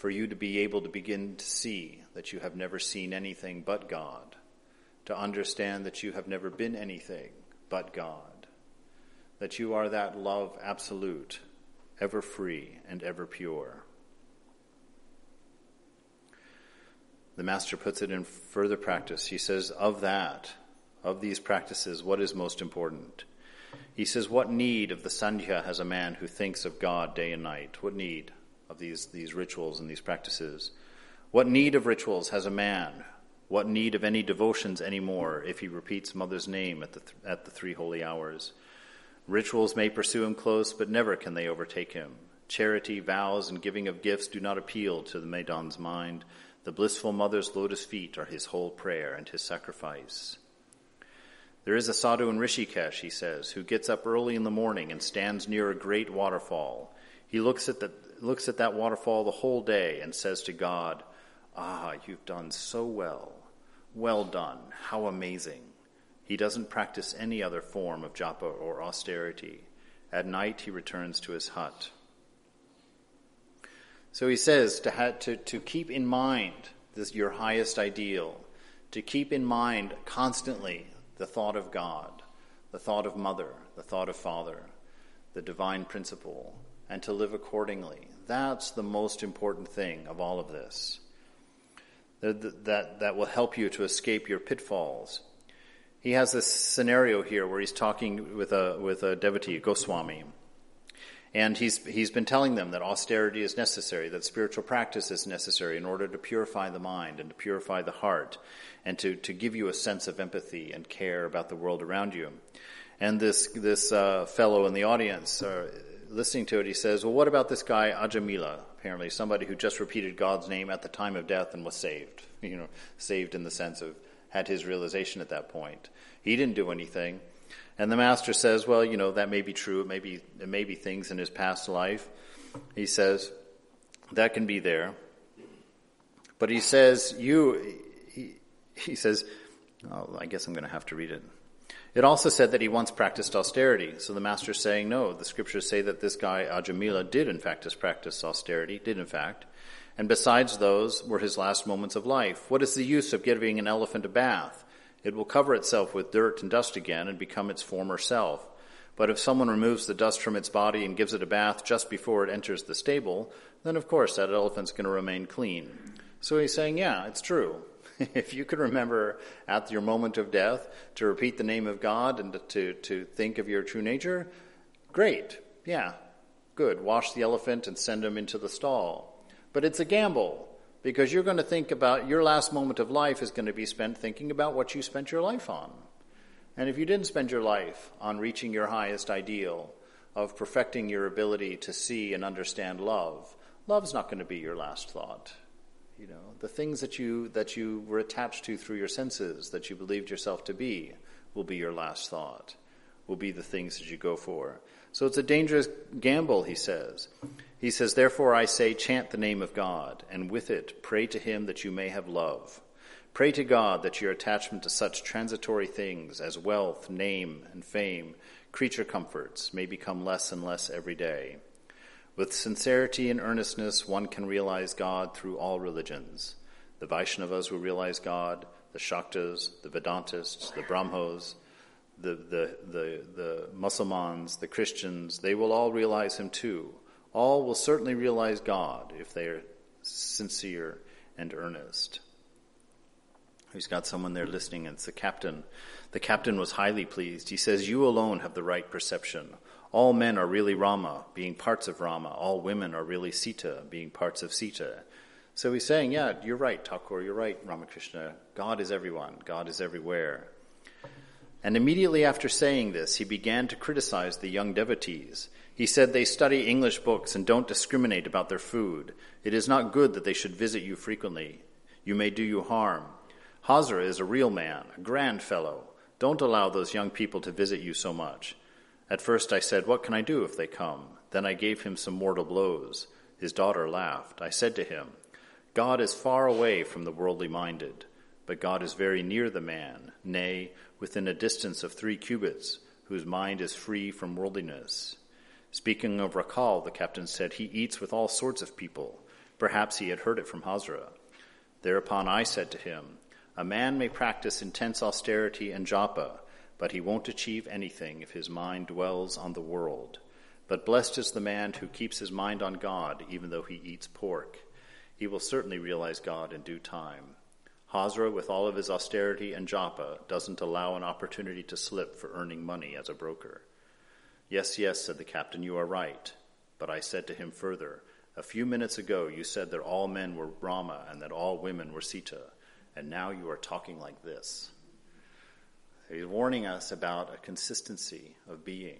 for you to be able to begin to see that you have never seen anything but God, to understand that you have never been anything but God, that you are that love absolute, ever free and ever pure. The Master puts it in further practice. He says, Of that, of these practices, what is most important? He says, What need of the Sandhya has a man who thinks of God day and night? What need? of these, these rituals and these practices. What need of rituals has a man? What need of any devotions anymore if he repeats mother's name at the, th- at the three holy hours? Rituals may pursue him close, but never can they overtake him. Charity, vows, and giving of gifts do not appeal to the Madan's mind. The blissful mother's lotus feet are his whole prayer and his sacrifice. There is a sadhu in Rishikesh, he says, who gets up early in the morning and stands near a great waterfall. He looks at the, looks at that waterfall the whole day and says to God, Ah, you've done so well. Well done. How amazing. He doesn't practice any other form of japa or austerity. At night, he returns to his hut. So he says to, to, to keep in mind this, your highest ideal, to keep in mind constantly the thought of God, the thought of mother, the thought of father, the divine principle, and to live accordingly. That's the most important thing of all of this. That, that, that will help you to escape your pitfalls. He has this scenario here where he's talking with a, with a devotee, Goswami. And he's, he's been telling them that austerity is necessary, that spiritual practice is necessary in order to purify the mind and to purify the heart and to, to give you a sense of empathy and care about the world around you. And this, this uh, fellow in the audience uh, listening to it, he says, Well, what about this guy, Ajamila? Apparently, somebody who just repeated God's name at the time of death and was saved. You know, saved in the sense of had his realization at that point. He didn't do anything. And the master says, Well, you know, that may be true. It may be, it may be things in his past life. He says, That can be there. But he says, You, he, he says, oh, I guess I'm going to have to read it. It also said that he once practiced austerity. So the master's saying, no, the scriptures say that this guy, Ajamila, did in fact practice austerity, did in fact. And besides those were his last moments of life. What is the use of giving an elephant a bath? It will cover itself with dirt and dust again and become its former self. But if someone removes the dust from its body and gives it a bath just before it enters the stable, then of course that elephant's going to remain clean. So he's saying, yeah, it's true. if you could remember at your moment of death to repeat the name of God and to, to think of your true nature, great. Yeah, good. Wash the elephant and send him into the stall. But it's a gamble because you're going to think about your last moment of life is going to be spent thinking about what you spent your life on. And if you didn't spend your life on reaching your highest ideal of perfecting your ability to see and understand love, love's not going to be your last thought. You know, the things that you that you were attached to through your senses that you believed yourself to be will be your last thought. Will be the things that you go for. So it's a dangerous gamble, he says. He says, Therefore I say, chant the name of God, and with it pray to him that you may have love. Pray to God that your attachment to such transitory things as wealth, name, and fame, creature comforts, may become less and less every day with sincerity and earnestness, one can realize God through all religions. The Vaishnavas will realize God, the Shaktas, the Vedantists, the Brahmos, the, the, the, the Muslims, the Christians, they will all realize Him too. All will certainly realize God if they are sincere and earnest. He's got someone there listening, and it's the captain. The captain was highly pleased. He says, You alone have the right perception. All men are really Rama, being parts of Rama. All women are really Sita, being parts of Sita. So he's saying, yeah, you're right, Thakur, you're right, Ramakrishna. God is everyone, God is everywhere. And immediately after saying this, he began to criticize the young devotees. He said they study English books and don't discriminate about their food. It is not good that they should visit you frequently. You may do you harm. Hazra is a real man, a grand fellow. Don't allow those young people to visit you so much. At first I said, What can I do if they come? Then I gave him some mortal blows. His daughter laughed. I said to him, God is far away from the worldly minded, but God is very near the man, nay, within a distance of three cubits, whose mind is free from worldliness. Speaking of Rakhal, the captain said, He eats with all sorts of people. Perhaps he had heard it from Hazra. Thereupon I said to him, A man may practice intense austerity and japa but he won't achieve anything if his mind dwells on the world. But blessed is the man who keeps his mind on God, even though he eats pork. He will certainly realize God in due time. Hazra, with all of his austerity and japa, doesn't allow an opportunity to slip for earning money as a broker. Yes, yes, said the captain, you are right. But I said to him further, A few minutes ago you said that all men were Rama and that all women were Sita, and now you are talking like this. He's warning us about a consistency of being,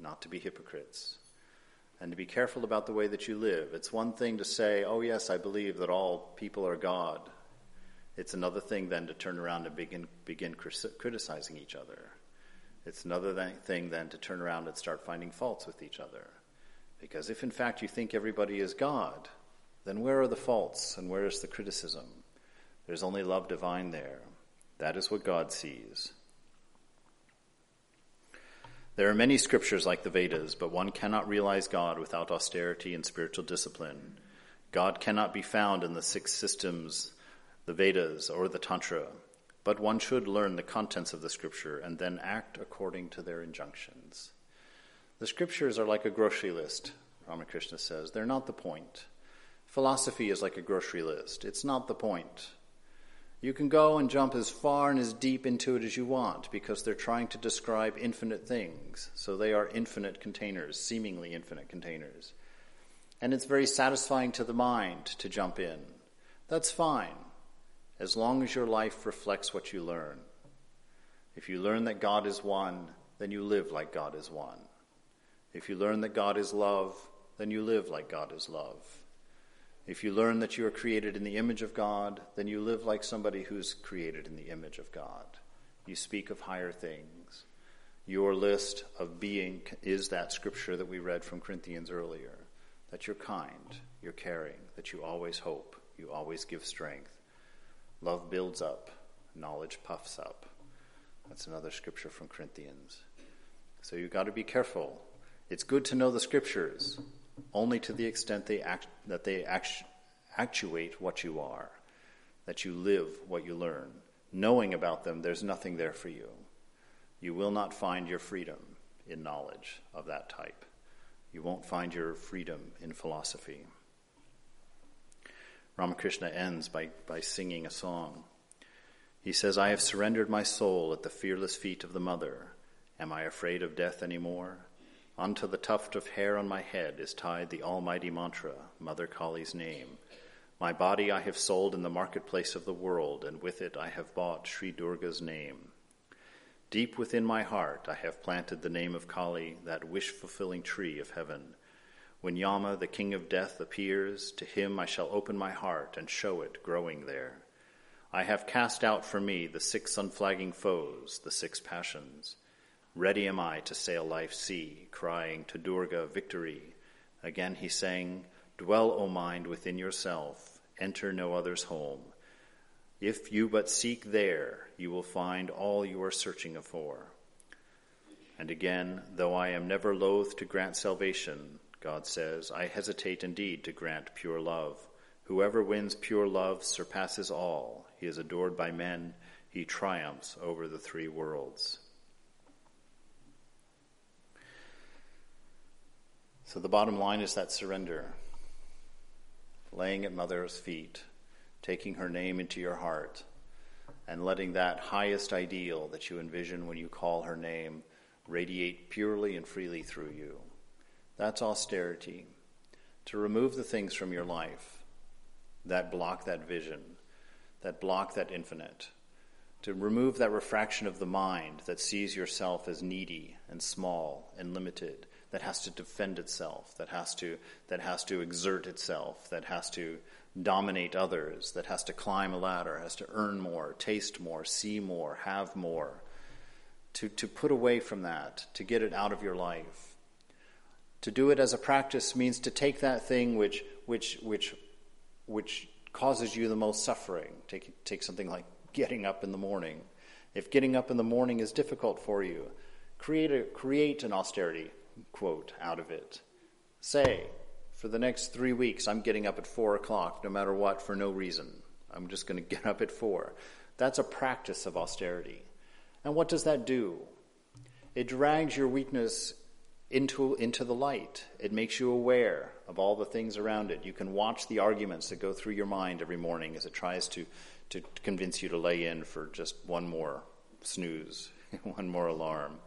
not to be hypocrites, and to be careful about the way that you live. It's one thing to say, oh, yes, I believe that all people are God. It's another thing then to turn around and begin, begin criticizing each other. It's another thing then to turn around and start finding faults with each other. Because if in fact you think everybody is God, then where are the faults and where is the criticism? There's only love divine there. That is what God sees. There are many scriptures like the Vedas, but one cannot realize God without austerity and spiritual discipline. God cannot be found in the six systems, the Vedas, or the Tantra, but one should learn the contents of the scripture and then act according to their injunctions. The scriptures are like a grocery list, Ramakrishna says. They're not the point. Philosophy is like a grocery list. It's not the point. You can go and jump as far and as deep into it as you want because they're trying to describe infinite things. So they are infinite containers, seemingly infinite containers. And it's very satisfying to the mind to jump in. That's fine, as long as your life reflects what you learn. If you learn that God is one, then you live like God is one. If you learn that God is love, then you live like God is love. If you learn that you are created in the image of God, then you live like somebody who's created in the image of God. You speak of higher things. Your list of being is that scripture that we read from Corinthians earlier that you're kind, you're caring, that you always hope, you always give strength. Love builds up, knowledge puffs up. That's another scripture from Corinthians. So you've got to be careful. It's good to know the scriptures, only to the extent they act, that they act, actuate what you are, that you live what you learn. Knowing about them, there's nothing there for you. You will not find your freedom in knowledge of that type. You won't find your freedom in philosophy. Ramakrishna ends by, by singing a song. He says, I have surrendered my soul at the fearless feet of the Mother. Am I afraid of death any more? Unto the tuft of hair on my head is tied the almighty mantra, Mother Kali's name. My body I have sold in the marketplace of the world, and with it I have bought Sri Durga's name. Deep within my heart I have planted the name of Kali, that wish fulfilling tree of heaven. When Yama, the king of death, appears, to him I shall open my heart and show it growing there. I have cast out for me the six unflagging foes, the six passions. Ready am I to sail life's sea, crying to Durga victory. Again he sang, Dwell, O mind, within yourself, enter no other's home. If you but seek there, you will find all you are searching for. And again, though I am never loath to grant salvation, God says, I hesitate indeed to grant pure love. Whoever wins pure love surpasses all. He is adored by men. He triumphs over the three worlds. So the bottom line is that surrender, laying at Mother's feet, taking her name into your heart, and letting that highest ideal that you envision when you call her name radiate purely and freely through you. That's austerity. To remove the things from your life that block that vision, that block that infinite. To remove that refraction of the mind that sees yourself as needy and small and limited, that has to defend itself, that has to, that has to exert itself, that has to dominate others, that has to climb a ladder, has to earn more, taste more, see more, have more. To, to put away from that, to get it out of your life. To do it as a practice means to take that thing which, which, which, which causes you the most suffering. Take, take something like getting up in the morning. If getting up in the morning is difficult for you, create, a, create an austerity quote out of it. Say, for the next three weeks, I'm getting up at four o'clock, no matter what, for no reason. I'm just going to get up at four. That's a practice of austerity. And what does that do? It drags your weakness into, into the light. It makes you aware of all the things around it. You can watch the arguments that go through your mind every morning as it tries to, to convince you to lay in for just one more snooze, one more alarm.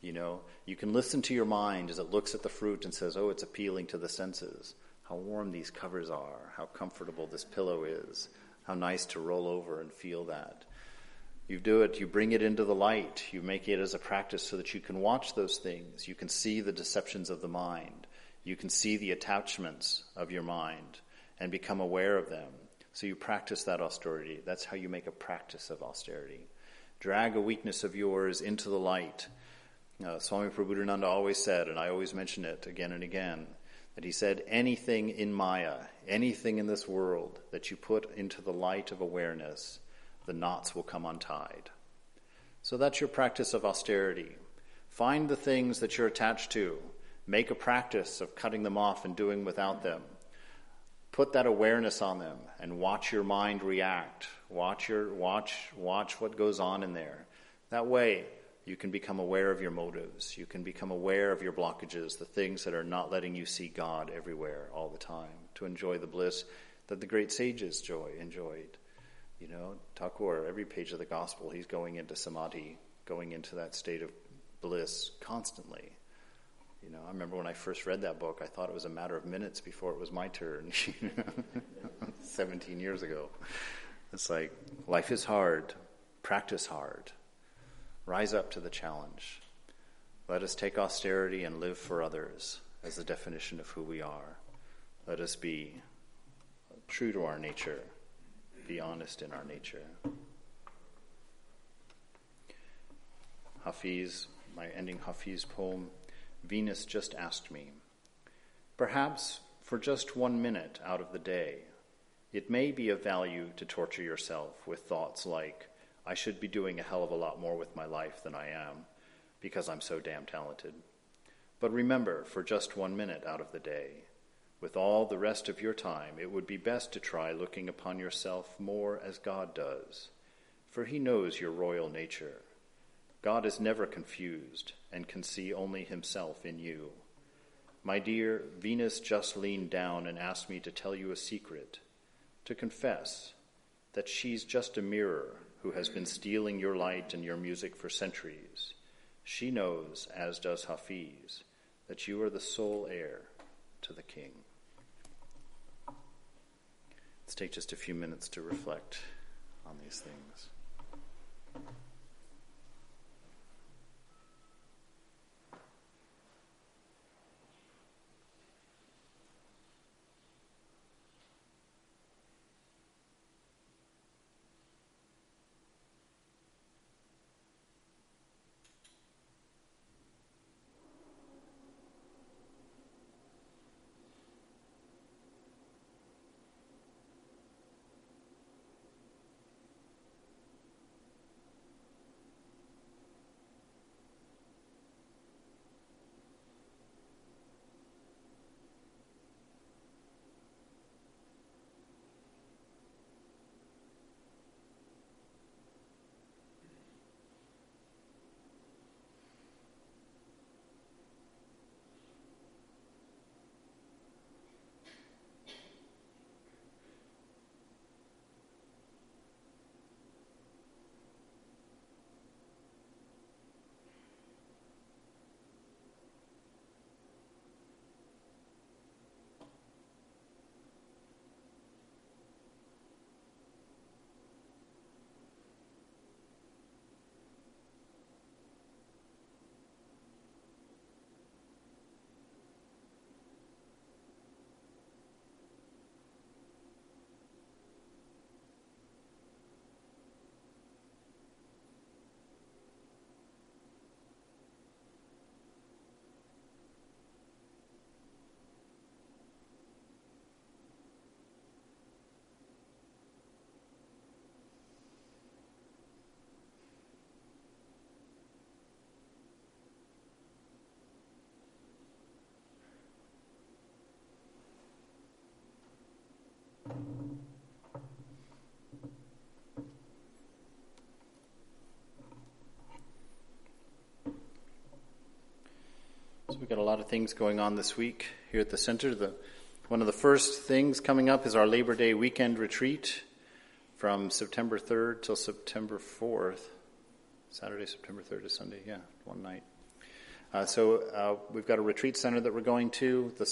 You know, you can listen to your mind as it looks at the fruit and says, "Oh, it's appealing to the senses. How warm these covers are. How comfortable this pillow is. How nice to roll over and feel that." You do it, you bring it into the light, you make it as a practice so that you can watch those things. You can see the deceptions of the mind. You can see the attachments of your mind and become aware of them. So you practice that austerity. That's how you make a practice of austerity. Drag a weakness of yours into the light. Uh, Swami Prabhupada always said, and I always mention it again and again, that he said, anything in Maya, anything in this world that you put into the light of awareness, the knots will come untied. So that's your practice of austerity. Find the things that you're attached to. Make a practice of cutting them off and doing without them. Put that awareness on them and watch your mind react. Watch your watch watch what goes on in there. That way you can become aware of your motives. You can become aware of your blockages, the things that are not letting you see God everywhere all the time, to enjoy the bliss that the great sages joy enjoyed. You know, Thakur, every page of the gospel, he's going into samadhi, going into that state of bliss constantly. You know, I remember when I first read that book, I thought it was a matter of minutes before it was my turn, 17 years ago. It's like, life is hard, practice hard, rise up to the challenge. Let us take austerity and live for others as the definition of who we are. Let us be true to our nature be honest in our nature. Hafiz, my ending Hafiz poem, Venus just asked me. Perhaps for just one minute out of the day, it may be of value to torture yourself with thoughts like, I should be doing a hell of a lot more with my life than I am because I'm so damn talented. But remember, for just one minute out of the day, with all the rest of your time, it would be best to try looking upon yourself more as God does, for He knows your royal nature. God is never confused and can see only Himself in you. My dear, Venus just leaned down and asked me to tell you a secret, to confess that she's just a mirror who has been stealing your light and your music for centuries. She knows, as does Hafiz, that you are the sole heir to the king. Let's take just a few minutes to reflect on these things. Things going on this week here at the center. The, one of the first things coming up is our Labor Day weekend retreat from September 3rd till September 4th. Saturday, September 3rd to Sunday, yeah, one night. Uh, so uh, we've got a retreat center that we're going to. The